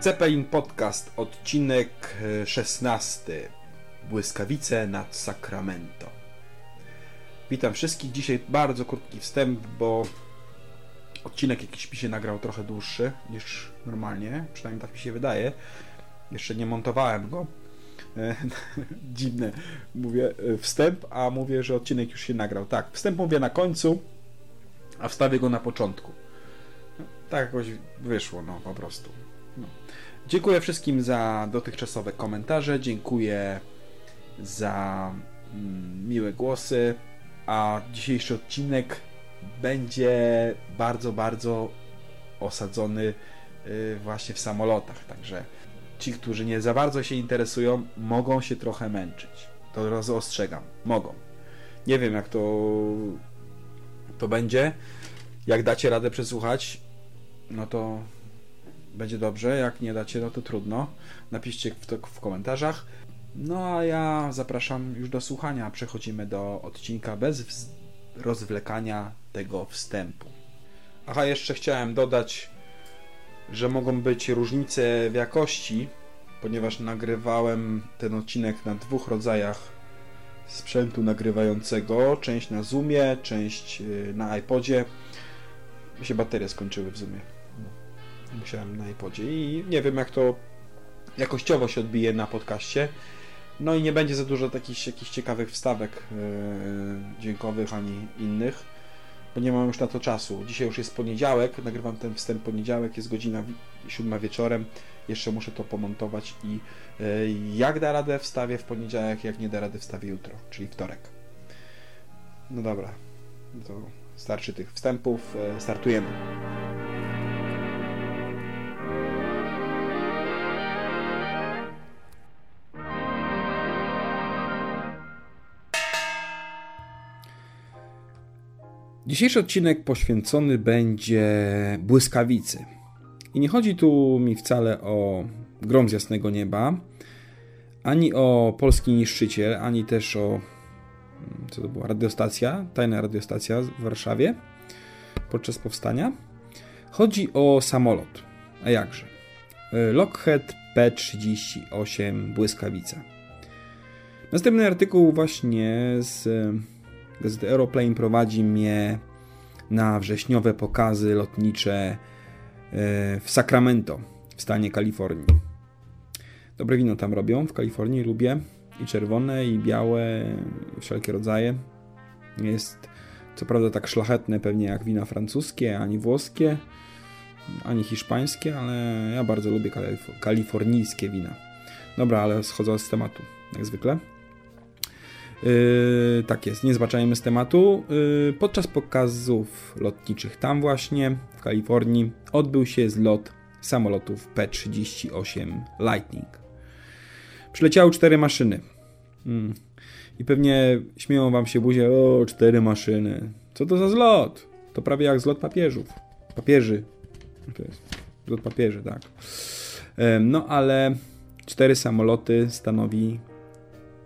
Cepelin Podcast, odcinek 16. Błyskawice nad Sacramento. Witam wszystkich. Dzisiaj bardzo krótki wstęp, bo odcinek jakiś mi się nagrał trochę dłuższy niż normalnie. Przynajmniej tak mi się wydaje. Jeszcze nie montowałem go. Dziwne. Mówię e, wstęp, a mówię, że odcinek już się nagrał. Tak, wstęp mówię na końcu, a wstawię go na początku. Tak jakoś wyszło, no po prostu. No. Dziękuję wszystkim za dotychczasowe komentarze, dziękuję za mm, miłe głosy, a dzisiejszy odcinek będzie bardzo, bardzo osadzony y, właśnie w samolotach, także ci, którzy nie za bardzo się interesują, mogą się trochę męczyć. To ostrzegam, mogą. Nie wiem, jak to, to będzie. Jak dacie radę przesłuchać, no to będzie dobrze. Jak nie dacie, no to trudno. Napiszcie w to w komentarzach. No a ja zapraszam już do słuchania. Przechodzimy do odcinka bez rozwlekania tego wstępu. Aha, jeszcze chciałem dodać, że mogą być różnice w jakości, ponieważ nagrywałem ten odcinek na dwóch rodzajach sprzętu nagrywającego. Część na Zoomie, część y, na iPodzie. Mi się baterie skończyły w Zoomie musiałem na iPodzie i nie wiem jak to jakościowo się odbije na podcaście. No i nie będzie za dużo takich jakichś ciekawych wstawek yy, dźwiękowych ani innych, bo nie mam już na to czasu. Dzisiaj już jest poniedziałek, nagrywam ten wstęp poniedziałek, jest godzina siódma wieczorem. Jeszcze muszę to pomontować i yy, jak da radę wstawię w poniedziałek, jak nie da rady wstawię jutro, czyli wtorek. No dobra, to starczy tych wstępów, yy, startujemy. Dzisiejszy odcinek poświęcony będzie błyskawicy. I nie chodzi tu mi wcale o grom z jasnego nieba, ani o polski niszczyciel, ani też o co to była, radiostacja, tajna radiostacja w Warszawie podczas powstania. Chodzi o samolot. A jakże? Lockheed P-38 Błyskawica. Następny artykuł właśnie z Gazeta Aeroplane prowadzi mnie na wrześniowe pokazy lotnicze e, w Sacramento w stanie Kalifornii. Dobre wino tam robią w Kalifornii, lubię. I czerwone, i białe, wszelkie rodzaje. Jest co prawda tak szlachetne pewnie jak wina francuskie, ani włoskie, ani hiszpańskie, ale ja bardzo lubię kalifornijskie wina. Dobra, ale schodząc z tematu, jak zwykle. Yy, tak jest, nie zbaczajmy z tematu. Yy, podczas pokazów lotniczych tam właśnie, w Kalifornii, odbył się zlot samolotów P-38 Lightning. Przyleciały cztery maszyny. Hmm. I pewnie śmieją wam się buzie, o, cztery maszyny. Co to za zlot? To prawie jak zlot papieżów. Papieży. To jest zlot papieży, tak. No ale cztery samoloty stanowi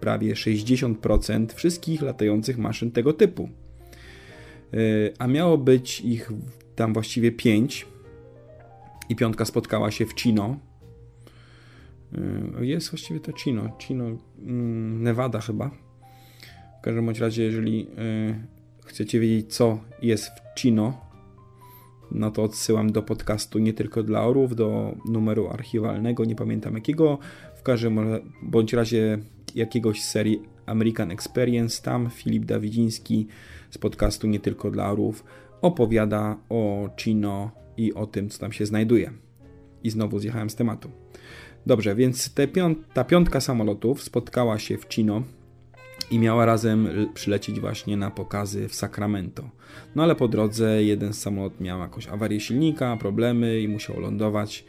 prawie 60% wszystkich latających maszyn tego typu. E, a miało być ich tam właściwie 5 i piątka spotkała się w Chino. E, jest właściwie to Chino, Chino, mm, Nevada chyba. W każdym bądź razie, jeżeli e, chcecie wiedzieć, co jest w Chino, no to odsyłam do podcastu nie tylko dla orów, do numeru archiwalnego, nie pamiętam jakiego. W każdym bądź razie jakiegoś serii American Experience. Tam Filip Dawidziński z podcastu Nie Tylko dla Orów opowiada o Chino i o tym, co tam się znajduje. I znowu zjechałem z tematu. Dobrze, więc piąt, ta piątka samolotów spotkała się w Chino i miała razem przylecieć właśnie na pokazy w Sacramento. No ale po drodze jeden samolot miał jakąś awarię silnika, problemy i musiał lądować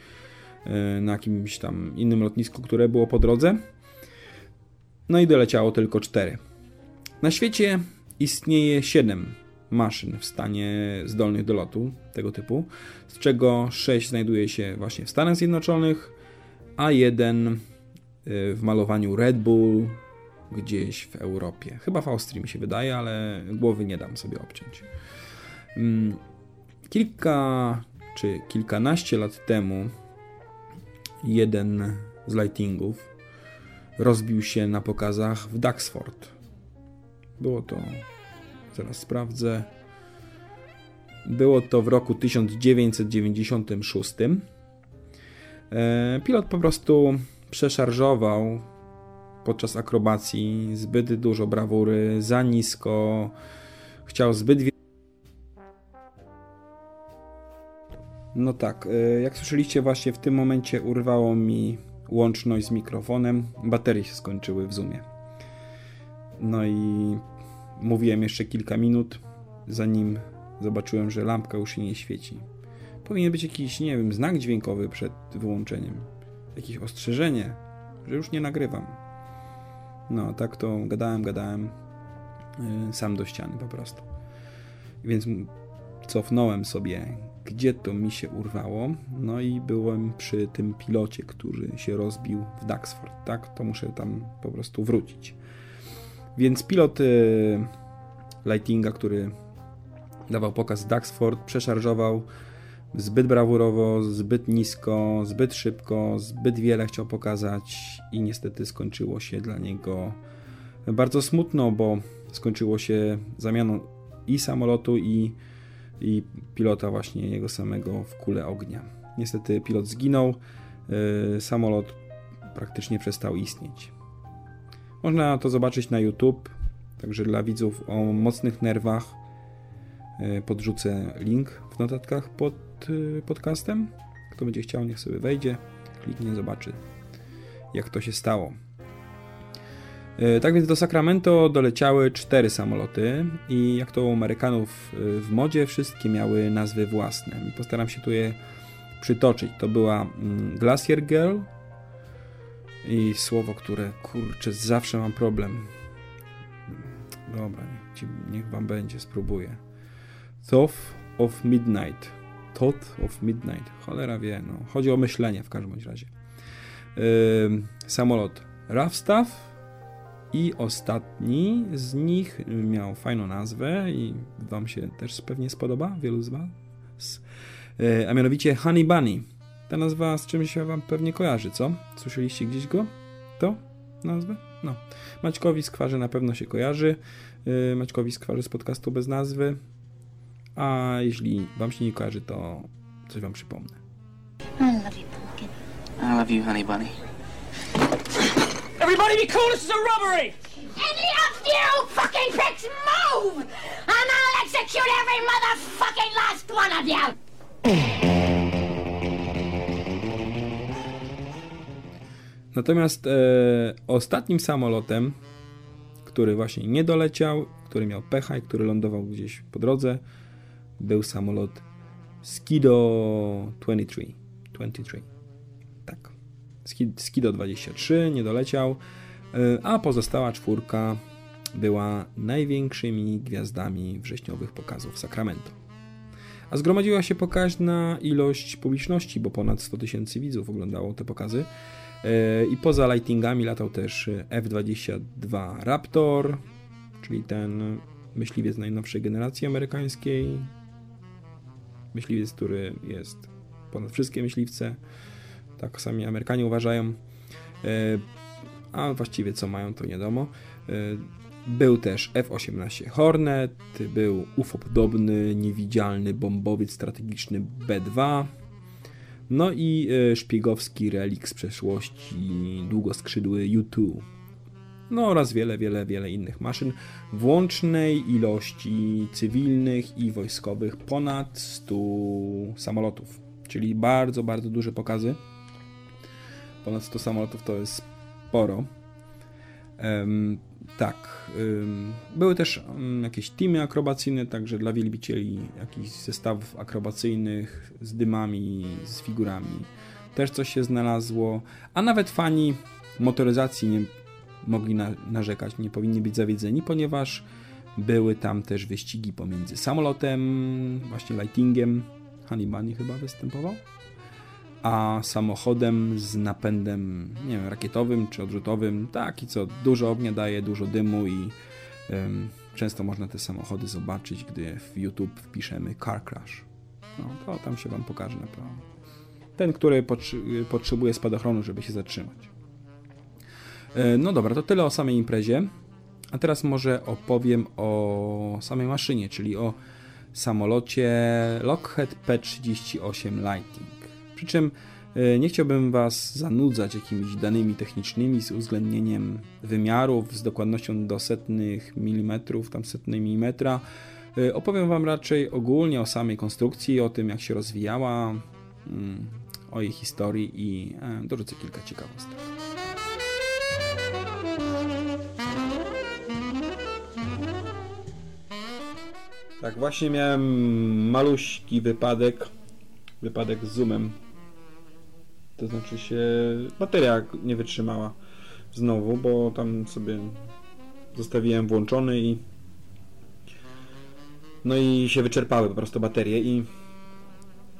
e, na jakimś tam innym lotnisku, które było po drodze. No i doleciało tylko 4. Na świecie istnieje 7 maszyn w stanie zdolnych do lotu tego typu, z czego 6 znajduje się właśnie w Stanach Zjednoczonych, a jeden y, w malowaniu Red Bull gdzieś w Europie. Chyba w Austrii mi się wydaje, ale głowy nie dam sobie obciąć. Mm, kilka czy kilkanaście lat temu jeden z lightingów rozbił się na pokazach w Duxford. Było to, zaraz sprawdzę, było to w roku 1996. E, pilot po prostu przeszarżował podczas akrobacji zbyt dużo brawury, za nisko, chciał zbyt No tak, e, jak słyszeliście właśnie w tym momencie urwało mi łączność z mikrofonem, baterie się skończyły w Zoomie. No i mówiłem jeszcze kilka minut, zanim zobaczyłem, że lampka już się nie świeci. Powinien być jakiś, nie wiem, znak dźwiękowy przed wyłączeniem. Jakieś ostrzeżenie, że już nie nagrywam. No, tak to gadałem, gadałem yy, sam do ściany po prostu. Więc cofnąłem sobie, gdzie to mi się urwało, no i byłem przy tym pilocie, który się rozbił w Duxford, tak? To muszę tam po prostu wrócić. Więc pilot yy, Lightinga, który dawał pokaz Duxford, przeszarżował zbyt brawurowo, zbyt nisko, zbyt szybko, zbyt wiele chciał pokazać i niestety skończyło się dla niego bardzo smutno, bo skończyło się zamianą i samolotu, i, i pilota właśnie jego samego w kulę ognia. Niestety pilot zginął, yy, samolot praktycznie przestał istnieć. Można to zobaczyć na YouTube, także dla widzów o mocnych nerwach yy, podrzucę link w notatkach pod yy, podcastem. Kto będzie chciał, niech sobie wejdzie, kliknie, zobaczy jak to się stało. E, tak więc do Sacramento doleciały cztery samoloty i jak to u Amerykanów e, w modzie, wszystkie miały nazwy własne. Postaram się tu je przytoczyć. To była mm, Glacier Girl i słowo, które kurczę, zawsze mam problem. Dobra, niech, wam będzie, spróbuję. Thought of Midnight. Thought of Midnight. Cholera wie, no. Chodzi o myślenie w każdym razie. Yy, samolot Rough Stuff i ostatni z nich miał fajną nazwę i Wam się też pewnie spodoba, wielu z Was. E, a mianowicie Honey Bunny. Ta nazwa z czymś się Wam pewnie kojarzy, co? Słyszeliście gdzieś go? To? Nazwę? No. Maćkowi Skwarze na pewno się kojarzy. E, Maćkowi Skwarze z podcastu bez nazwy. A jeśli Wam się nie kojarzy, to coś Wam przypomnę. I love you, pumpkin. I love you, Honey Bunny. Everybody be cool, this is a robbery! Any of you fucking pricks move! And I'll execute every motherfucking last one of you! Natomiast e, ostatnim samolotem, który właśnie nie doleciał, który miał pecha i który lądował gdzieś po drodze, był samolot Skido 23. 23. Skido 23 nie doleciał, e, a pozostała czwórka była największymi gwiazdami wrześniowych pokazów Sacramento. A zgromadziła się pokaźna ilość publiczności, bo ponad 100 tysięcy widzów oglądało te pokazy. E, I poza lightingami latał też F-22 Raptor, czyli ten myśliwiec najnowszej generacji amerykańskiej. Myśliwiec, który jest ponad wszystkie myśliwce tak sami Amerykanie uważają. E, a właściwie co mają, to nie wiadomo. E, był też F-18 Hornet, był UFO-podobny, niewidzialny bombowiec strategiczny B-2, no i e, szpiegowski relik z przeszłości, długoskrzydły U-2. No oraz wiele, wiele, wiele innych maszyn w łącznej ilości cywilnych i wojskowych ponad 100 samolotów. Czyli bardzo, bardzo duże pokazy ponad 100 samolotów to jest sporo. Um, tak. Um, były też um, jakieś teamy akrobacyjne, także dla wielbicieli jakichś zestawów akrobacyjnych z dymami, z figurami. Też coś się znalazło, a nawet fani motoryzacji nie mogli na, narzekać, nie powinni być zawiedzeni, ponieważ były tam też wyścigi pomiędzy samolotem, właśnie lightingiem, Bunny chyba występował, a samochodem z napędem, nie wiem, rakietowym czy odrzutowym, taki co dużo ognia daje, dużo dymu i często można te samochody zobaczyć, gdy w YouTube wpiszemy car crash. No, to tam się Wam pokaże na pewno. ten, który potrzebuje spadochronu, żeby się zatrzymać. E, no dobra, to tyle o samej imprezie. A teraz może opowiem o samej maszynie, czyli o samolocie Lockheed P-38 Lightning. Przy czym e, nie chciałbym Was zanudzać jakimiś danymi technicznymi z uwzględnieniem wymiarów, z dokładnością do setnych milimetrów, tam setnej milimetra. E, opowiem Wam raczej ogólnie o samej konstrukcji, o tym jak się rozwijała, mm, o jej historii i e, dorzucę kilka ciekawostek. Tak, właśnie miałem maluśki wypadek, wypadek z zoomem. To znaczy się bateria nie wytrzymała znowu, bo tam sobie zostawiłem włączony i no i się wyczerpały po prostu baterie i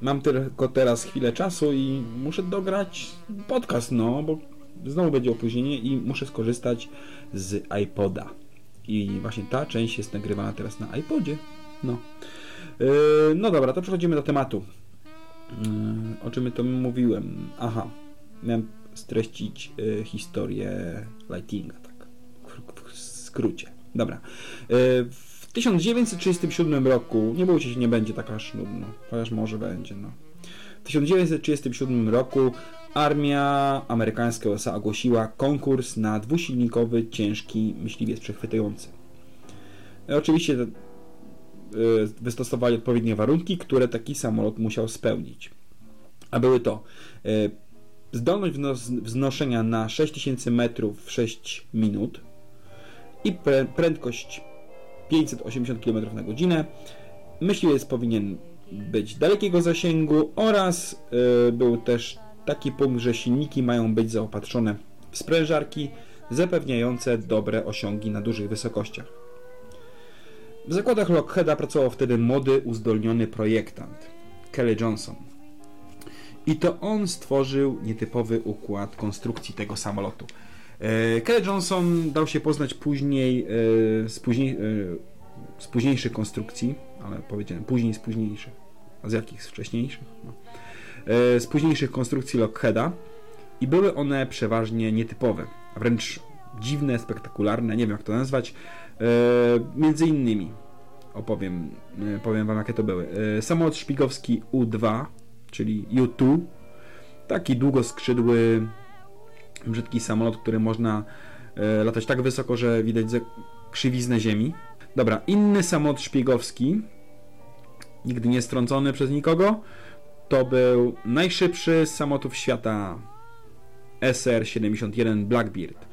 mam tylko teraz chwilę czasu i muszę dograć podcast, no, bo znowu będzie opóźnienie i muszę skorzystać z iPoda. I właśnie ta część jest nagrywana teraz na iPodzie. No. Yy, no dobra, to przechodzimy do tematu. Yy, o czym to mówiłem? Aha, miałem streścić yy, historię Lightinga, tak. W, skrócie. Dobra. W 1937 roku, nie bójcie się, nie będzie tak aż nudno, chociaż może będzie, no. W 1937 roku armia amerykańska USA ogłosiła konkurs na dwusilnikowy, ciężki myśliwiec przechwytujący. Oczywiście Y, wystosowali odpowiednie warunki, które taki samolot musiał spełnić. A były to y, zdolność wznoszenia na 6000 metrów w 6 minut i prędkość 580 km na godzinę. Myśliwiec powinien być dalekiego zasięgu oraz y, był też taki punkt, że silniki mają być zaopatrzone w sprężarki zapewniające dobre osiągi na dużych wysokościach. W zakładach Lockheeda pracował wtedy młody, uzdolniony projektant Kelly Johnson. I to on stworzył nietypowy układ konstrukcji tego samolotu. E, Kelly Johnson dał się poznać później e, z, później, e, z późniejszych konstrukcji, ale powiedziałem później z późniejszych. A z jakich? Z wcześniejszych? No. Z późniejszych konstrukcji Lockheeda i były one przeważnie nietypowe, a wręcz dziwne, spektakularne, nie wiem jak to nazwać, między innymi opowiem, e, powiem Wam jakie to były. E, samolot szpigowski U-2, czyli U-2, taki długoskrzydły, brzydki samolot, który można latać tak wysoko, że widać krzywiznę ziemi. Dobra, inny samolot szpiegowski, nigdy nie strącony przez nikogo, to był najszybszy z świata SR-71 Blackbeard.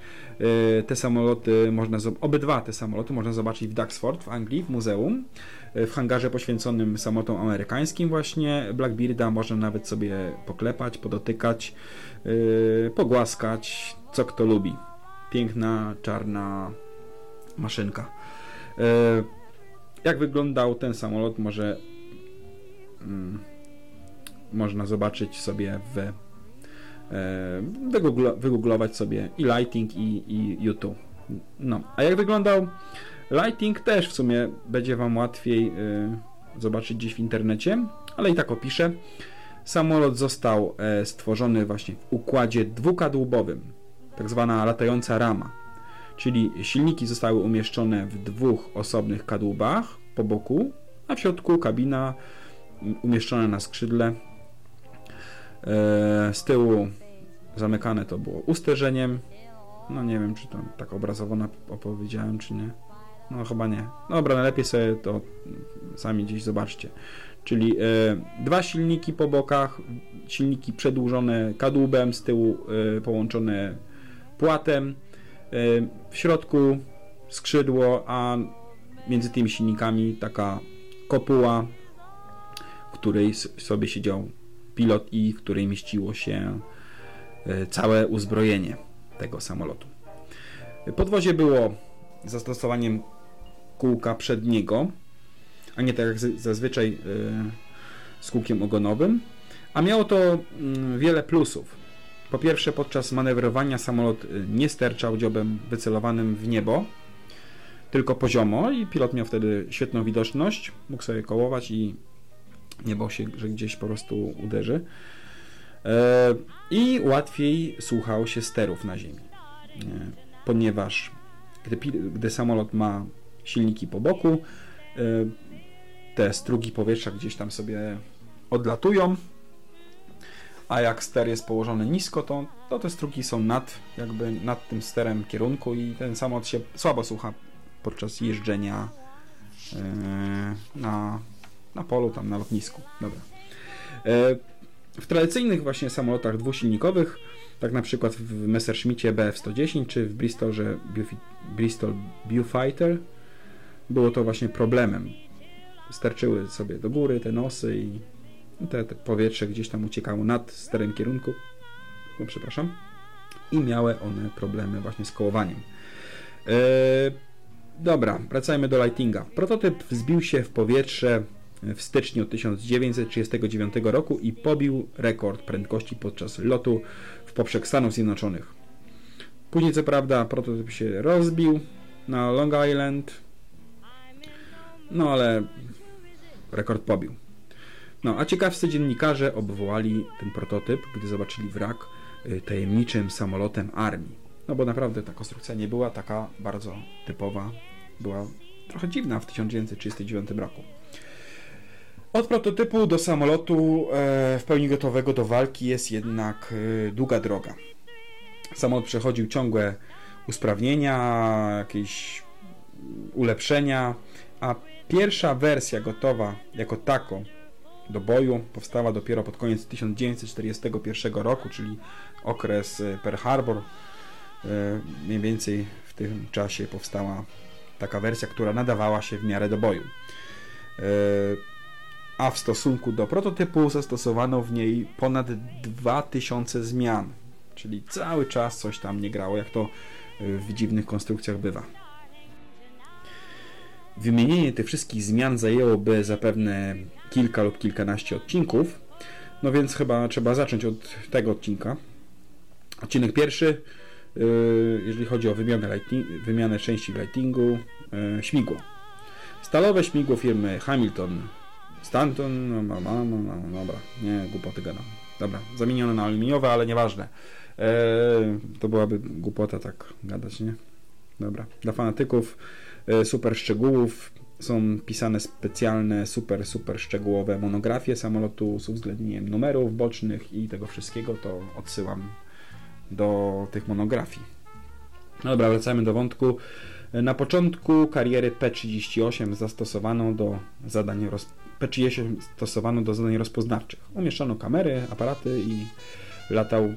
E, te samoloty można, obydwa te samoloty można zobaczyć w Duxford w Anglii, w muzeum. E, w hangarze poświęconym samolotom amerykańskim właśnie Blackbearda można nawet sobie poklepać, podotykać, e, pogłaskać, co kto lubi. Piękna, czarna maszynka. Jak wyglądał ten samolot może mm, można zobaczyć sobie w E, wygooglować sobie i Lighting i, i YouTube. No, a jak wyglądał Lighting też w sumie będzie Wam łatwiej e, zobaczyć gdzieś w internecie, ale i tak opiszę. Samolot został e, stworzony właśnie w układzie dwukadłubowym, tak zwana latająca rama, czyli silniki zostały umieszczone w dwóch osobnych kadłubach po boku, a w środku kabina umieszczona na skrzydle. Z tyłu zamykane to było usterzeniem. No nie wiem, czy to tak obrazowo opowiedziałem, czy nie. No chyba nie. Dobra, najlepiej sobie to sami gdzieś zobaczcie. Czyli e, dwa silniki po bokach, silniki przedłużone kadłubem, z tyłu e, połączone płatem, e, w środku skrzydło, a między tymi silnikami taka kopuła, w której sobie siedział pilot i w której mieściło się całe uzbrojenie tego samolotu. Podwozie było zastosowaniem kółka przedniego, a nie tak jak zazwyczaj e, z kółkiem ogonowym, a miało to mm, wiele plusów. Po pierwsze, podczas manewrowania samolot e, nie sterczał dziobem wycelowanym w niebo, tylko poziomo i pilot miał wtedy świetną widoczność, mógł sobie kołować i nie bał się, że gdzieś po prostu uderzy. I łatwiej słuchało się sterów na ziemi, ponieważ gdy, gdy samolot ma silniki po boku, te strugi powietrza gdzieś tam sobie odlatują, a jak ster jest położony nisko, to, to te strugi są nad, jakby nad tym sterem kierunku i ten samolot się słabo słucha podczas jeżdżenia yy, na, na polu, tam na lotnisku. Dobra. W tradycyjnych właśnie samolotach dwusilnikowych, tak na przykład w Messerschmittie Bf-110 czy w Bristolze Bristol Viewfighter, było to właśnie problemem. Sterczyły sobie do góry te nosy i te, te powietrze gdzieś tam uciekało nad sterem kierunku, no, przepraszam, i miały one problemy właśnie z kołowaniem. Yy, dobra, wracajmy do Lightinga. Prototyp wzbił się w powietrze w styczniu 1939 roku i pobił rekord prędkości podczas lotu w poprzek Stanów Zjednoczonych. Później co prawda prototyp się rozbił na Long Island, no ale rekord pobił. No, a ciekawscy dziennikarze obwołali ten prototyp, gdy zobaczyli wrak y, tajemniczym samolotem armii. No bo naprawdę ta konstrukcja nie była taka bardzo typowa, była trochę dziwna w 1939 roku. Od prototypu do samolotu e, w pełni gotowego do walki jest jednak e, długa droga. Samolot przechodził ciągłe usprawnienia, jakieś ulepszenia, a pierwsza wersja gotowa jako tako do boju powstała dopiero pod koniec 1941 roku, czyli okres e, Pearl Harbor. Mniej więcej w tym czasie powstała taka wersja, która nadawała się w miarę do boju. E, a w stosunku do prototypu zastosowano w niej ponad 2000 zmian, czyli cały czas coś tam nie grało, jak to w dziwnych konstrukcjach bywa. Wymienienie tych wszystkich zmian zajęłoby zapewne kilka lub kilkanaście odcinków. No więc chyba trzeba zacząć od tego odcinka. Odcinek pierwszy, yy, jeżeli chodzi o wymianę, lighting, wymianę części lightingu, yy, śmigło. Stalowe śmigło firmy Hamilton Stanton, no, no, no, no, no dobra, nie, głupoty gadam. Dobra, zamienione na aluminiowe, ale nieważne. Yy, to byłaby głupota tak gadać, nie? Dobra, dla fanatyków super szczegółów są pisane specjalne, super, super szczegółowe monografie samolotu z uwzględnieniem numerów bocznych i tego wszystkiego, to odsyłam do tych monografii. No dobra, wracamy do wątku. Na początku kariery P-38 zastosowano do zadań roz... P-38 stosowano do zadań rozpoznawczych. Umieszczono kamery, aparaty i latał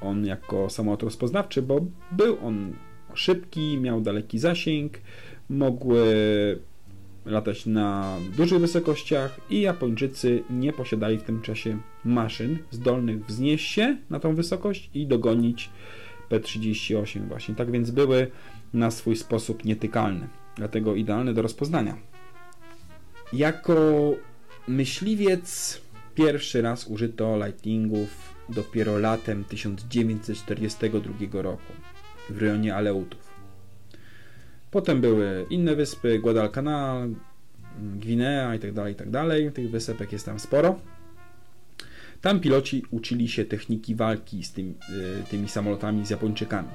on jako samolot rozpoznawczy, bo był on szybki, miał daleki zasięg, mogły latać na dużych wysokościach i Japończycy nie posiadali w tym czasie maszyn zdolnych wznieść się na tą wysokość i dogonić P-38 właśnie. Tak więc były na swój sposób nietykalne, dlatego idealne do rozpoznania. Jako myśliwiec pierwszy raz użyto lightningów dopiero latem 1942 roku w rejonie Aleutów. Potem były inne wyspy, Guadalcanal, Gwinea itd., tak itd. Tak Tych wysepek jest tam sporo. Tam piloci uczyli się techniki walki z tymi, y, tymi samolotami z Japończykami.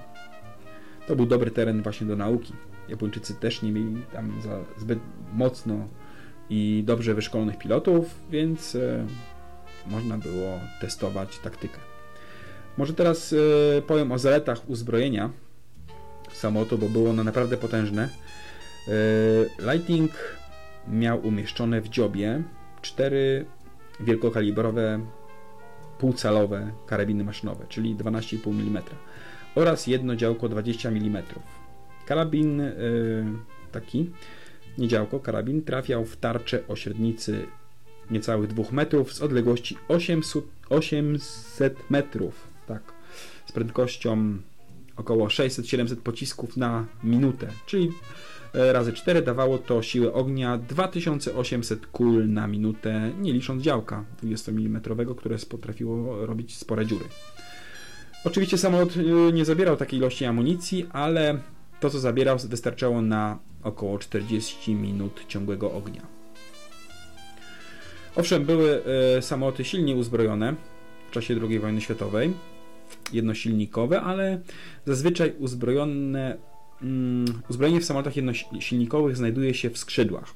To był dobry teren właśnie do nauki. Japończycy też nie mieli tam zbyt mocno i dobrze wyszkolonych pilotów, więc y, można było testować taktykę. Może teraz y, powiem o zaletach uzbrojenia samolotu, bo było ono naprawdę potężne. E, Lightning miał umieszczone w dziobie cztery wielkokalibrowe półcalowe karabiny maszynowe, czyli 12,5 mm oraz jedno działko 20 mm. Karabin taki, nie działko, karabin trafiał w tarczę o średnicy niecałych 2 metrów z odległości 800, 800 metrów, tak, z prędkością około 600-700 pocisków na minutę, czyli e, razy 4 dawało to siłę ognia 2800 kul na minutę, nie licząc działka 20 mm, które potrafiło robić spore dziury. Oczywiście samolot e, nie zabierał takiej ilości amunicji, ale to co zabierał wystarczało na około 40 minut ciągłego ognia. Owszem, były e, samoloty silnie uzbrojone, w czasie II wojny światowej, jednosilnikowe, ale zazwyczaj uzbrojone, mm, uzbrojenie w samolotach jednosilnikowych znajduje się w skrzydłach.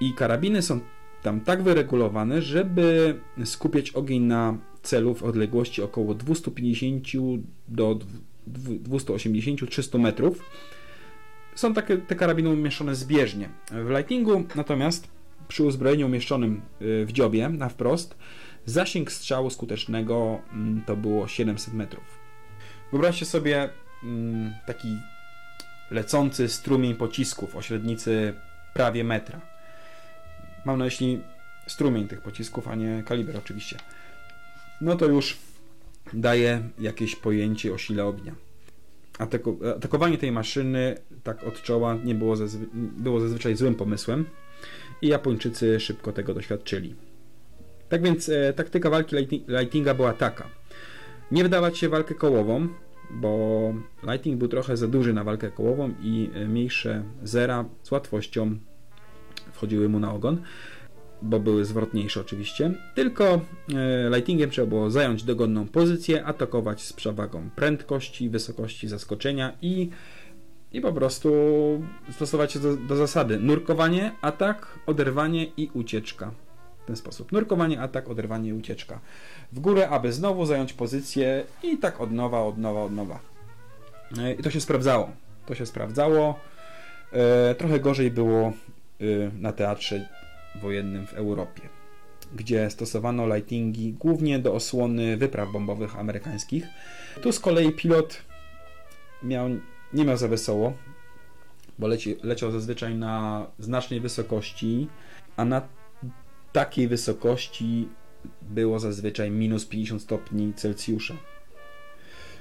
I karabiny są tam tak wyregulowane, żeby skupiać ogień na celu w odległości około 250 do 280-300 metrów. Są takie te karabiny umieszczone zbieżnie. W Lightningu natomiast przy uzbrojeniu umieszczonym y, w dziobie na wprost zasięg strzału skutecznego mm, to było 700 metrów. Wyobraźcie sobie mm, taki lecący strumień pocisków o średnicy prawie metra. Mam na myśli strumień tych pocisków, a nie kaliber oczywiście. No to już daje jakieś pojęcie o sile ognia. Atakowanie tej maszyny tak od czoła nie było, zazwy było zazwyczaj złym pomysłem i Japończycy szybko tego doświadczyli. Tak więc e, taktyka walki Lightinga była taka. Nie wdawać się walkę kołową, bo Lightning był trochę za duży na walkę kołową i e, mniejsze zera z łatwością wchodziły mu na ogon, bo były zwrotniejsze oczywiście. Tylko e, Lightingiem trzeba było zająć dogodną pozycję, atakować z przewagą prędkości, wysokości zaskoczenia i i po prostu stosować się do, do, zasady nurkowanie, atak, oderwanie i ucieczka. W ten sposób. Nurkowanie, atak, oderwanie i ucieczka. W górę, aby znowu zająć pozycję i tak od nowa, od nowa, od nowa. E, I to się sprawdzało. To się sprawdzało. E, trochę gorzej było e, na teatrze wojennym w Europie, gdzie stosowano lightingi głównie do osłony wypraw bombowych amerykańskich. Tu z kolei pilot miał nie miał za wesoło, bo leci, leciał zazwyczaj na znacznej wysokości, a na takiej wysokości było zazwyczaj minus 50 stopni Celsjusza.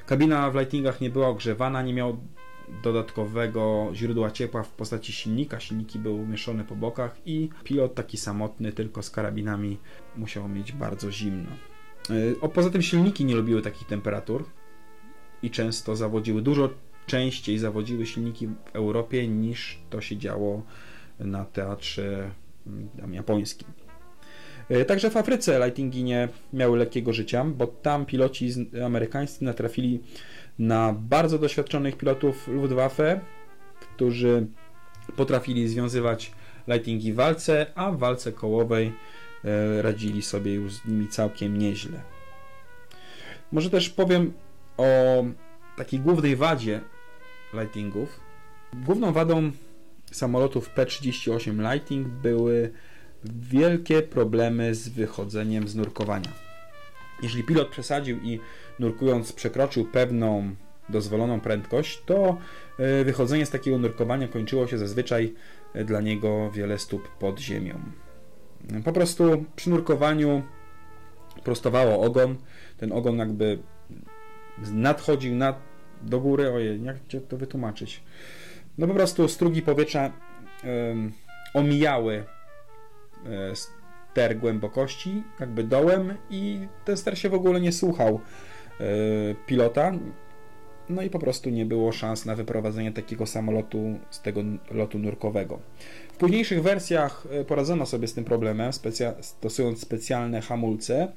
Kabina w lightingach nie była ogrzewana, nie miał dodatkowego źródła ciepła w postaci silnika. Silniki były umieszczone po bokach i pilot taki samotny, tylko z karabinami, musiał mieć bardzo zimno. Y, o, poza tym silniki nie lubiły takich temperatur i często zawodziły dużo częściej zawodziły silniki w Europie niż to się działo na teatrze mm, japońskim. E, także w Afryce lightingi nie miały lekkiego życia, bo tam piloci amerykańscy natrafili na bardzo doświadczonych pilotów Luftwaffe, którzy potrafili związywać lightingi w walce, a w walce kołowej e, radzili sobie już z nimi całkiem nieźle. Może też powiem o takiej głównej wadzie Lightingów. Główną wadą samolotów P-38 Lighting były wielkie problemy z wychodzeniem z nurkowania. Jeśli pilot przesadził i nurkując przekroczył pewną dozwoloną prędkość, to e, wychodzenie z takiego nurkowania kończyło się zazwyczaj e, dla niego wiele stóp pod ziemią. Po prostu przy nurkowaniu prostowało ogon, ten ogon jakby nadchodził nad do góry, ojej, jak to wytłumaczyć? No po prostu strugi powietrza um, omijały e, ster głębokości, jakby dołem i ten ster się w ogóle nie słuchał e, pilota. No i po prostu nie było szans na wyprowadzenie takiego samolotu z tego lotu nurkowego. W późniejszych wersjach e, poradzono sobie z tym problemem, specja stosując specjalne hamulce.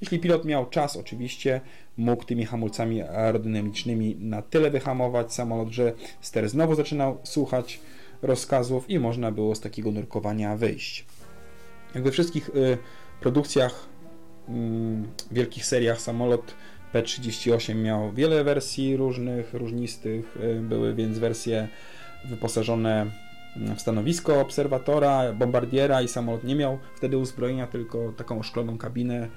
Jeśli pilot miał czas, oczywiście mógł tymi hamulcami aerodynamicznymi na tyle wyhamować samolot, że ster znowu zaczynał słuchać rozkazów i można było z takiego nurkowania wyjść. Jak we wszystkich y, produkcjach, y, wielkich seriach samolot P-38 miał wiele wersji różnych, różnistych. Y, były więc wersje wyposażone w stanowisko obserwatora, bombardiera i samolot nie miał wtedy uzbrojenia, tylko taką oszkloną kabinę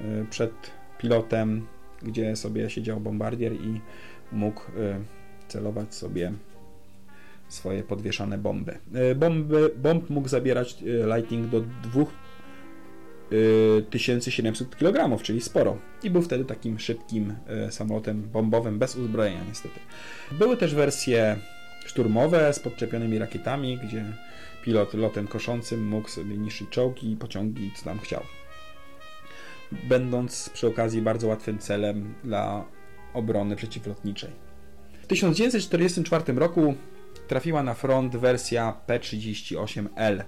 y, przed pilotem, gdzie sobie siedział bombardier i mógł celować sobie swoje podwieszane bomby. Bomby bomb mógł zabierać Lightning do 2700 kg, czyli sporo. I był wtedy takim szybkim samolotem bombowym bez uzbrojenia niestety. Były też wersje szturmowe z podczepionymi rakietami, gdzie pilot lotem koszącym mógł sobie niszczyć czołgi, pociągi, co tam chciał. Będąc przy okazji bardzo łatwym celem dla obrony przeciwlotniczej. W 1944 roku trafiła na front wersja P-38L.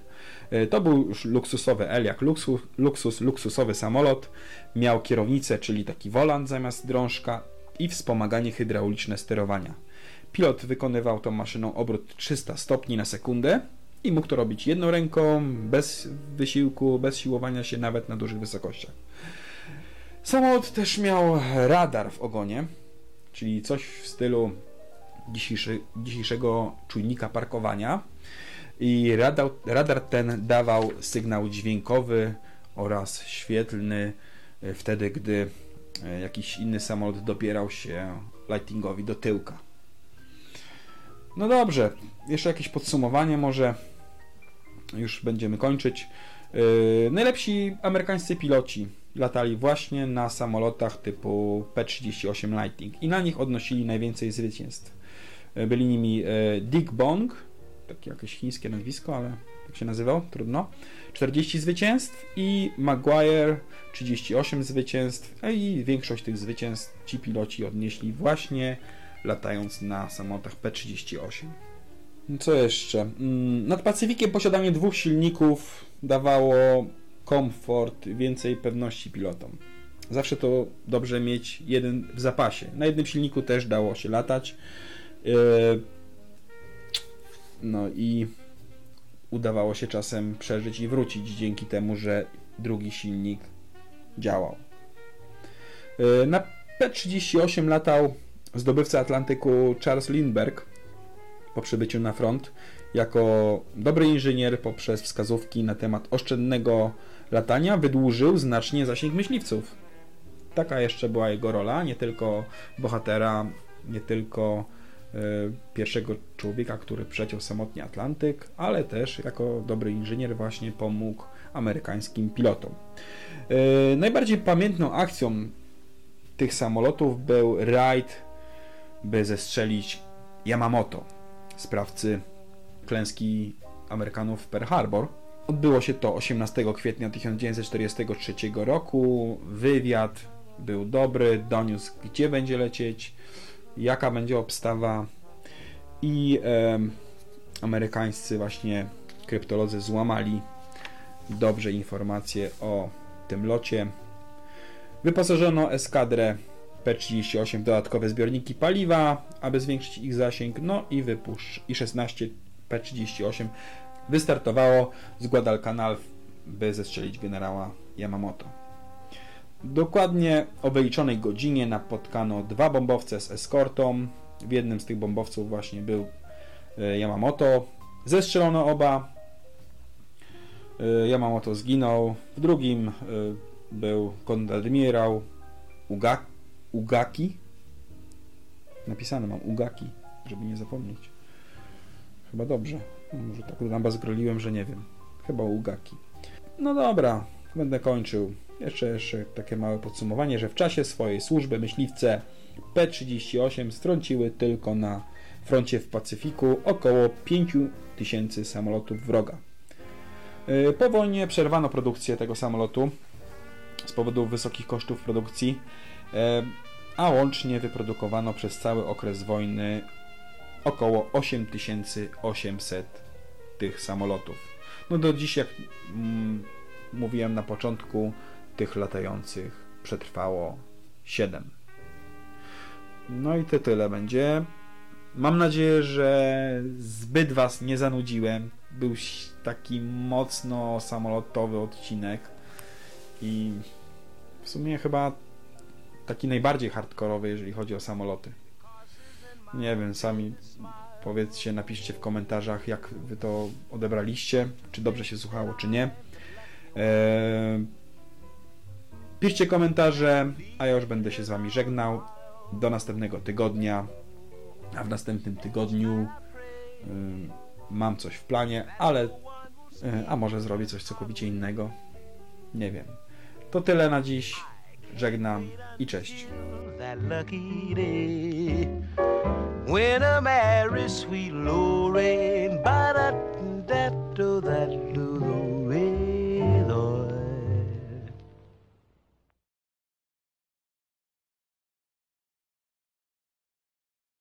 E, to był już luksusowy L, jak luksus, luksus, luksusowy samolot. Miał kierownicę, czyli taki wolant zamiast drążka i wspomaganie hydrauliczne sterowania. Pilot wykonywał tą maszyną obrót 300 stopni na sekundę i mógł to robić jedną ręką, bez wysiłku, bez siłowania się nawet na dużych wysokościach. Samolot też miał radar w ogonie, czyli coś w stylu dzisiejszy, dzisiejszego czujnika parkowania. I radar, radar ten dawał sygnał dźwiękowy oraz świetlny e, wtedy, gdy e, jakiś inny samolot dopierał się lightingowi do tyłka. No dobrze, jeszcze jakieś podsumowanie może. Już będziemy kończyć. Yy, najlepsi amerykańscy piloci latali właśnie na samolotach typu P-38 Lightning i na nich odnosili najwięcej zwycięstw. Yy, byli nimi yy, Dick Bong, takie jakieś chińskie nazwisko, ale jak się nazywał, trudno. 40 zwycięstw i Maguire 38 zwycięstw, i większość tych zwycięstw ci piloci odnieśli właśnie latając na samolotach P-38. Co jeszcze? Mm, nad Pacyfikiem posiadanie dwóch silników dawało komfort, więcej pewności pilotom. Zawsze to dobrze mieć jeden w zapasie. Na jednym silniku też dało się latać. Yy, no i udawało się czasem przeżyć i wrócić dzięki temu, że drugi silnik działał. Yy, na P-38 latał zdobywca Atlantyku Charles Lindbergh po przybyciu na front jako dobry inżynier poprzez wskazówki na temat oszczędnego latania wydłużył znacznie zasięg myśliwców. Taka jeszcze była jego rola, nie tylko bohatera, nie tylko pierwszego człowieka, który przeciął samotnie Atlantyk, ale też jako dobry inżynier właśnie pomógł amerykańskim pilotom. Y, najbardziej pamiętną akcją tych samolotów był rajd, by zestrzelić Yamamoto, sprawcy klęski Amerykanów w Pearl Harbor. Odbyło się to 18 kwietnia 1943 roku. Wywiad był dobry, doniósł gdzie będzie lecieć, jaka będzie obstawa i e, amerykańscy właśnie kryptolodzy złamali dobrze informacje o tym locie. Wyposażono eskadrę P38 dodatkowe zbiorniki paliwa, aby zwiększyć ich zasięg, no i wypuszcz i 16 P38 wystartowało z Guadalcanal, by zestrzelić generała Yamamoto. Dokładnie o wyliczonej godzinie napotkano dwa bombowce z eskortą. W jednym z tych bombowców właśnie był e, Yamamoto. Zestrzelono oba. E, Yamamoto zginął. W drugim e, był konradmirał Ugaki Ugaki. Napisane mam Ugaki, żeby nie zapomnieć. Chyba dobrze. Może tak lamba zgroliłem, że nie wiem. Chyba Ugaki. No dobra, będę kończył. Jeszcze, jeszcze takie małe podsumowanie, że w czasie swojej służby myśliwce P-38 strąciły tylko na froncie w Pacyfiku około 5000 samolotów wroga. Y, po wojnie przerwano produkcję tego samolotu z powodu wysokich kosztów produkcji a łącznie wyprodukowano przez cały okres wojny około 8800 tych samolotów. No do dziś, jak mm, mówiłem na początku, tych latających przetrwało 7. No i to tyle będzie. Mam nadzieję, że zbyt Was nie zanudziłem. Był taki mocno samolotowy odcinek i w sumie chyba taki najbardziej hardkorowy, jeżeli chodzi o samoloty. Nie wiem, sami powiedzcie, napiszcie w komentarzach, jak wy to odebraliście, czy dobrze się słuchało, czy nie. Eee, Piszcie komentarze, a ja już będę się z Wami żegnał. Do następnego tygodnia, a w następnym tygodniu y, mam coś w planie, ale y, a może zrobię coś całkowicie innego. Nie wiem. To tyle na dziś. Żegnam i cześć. When sweet Lorraine, that.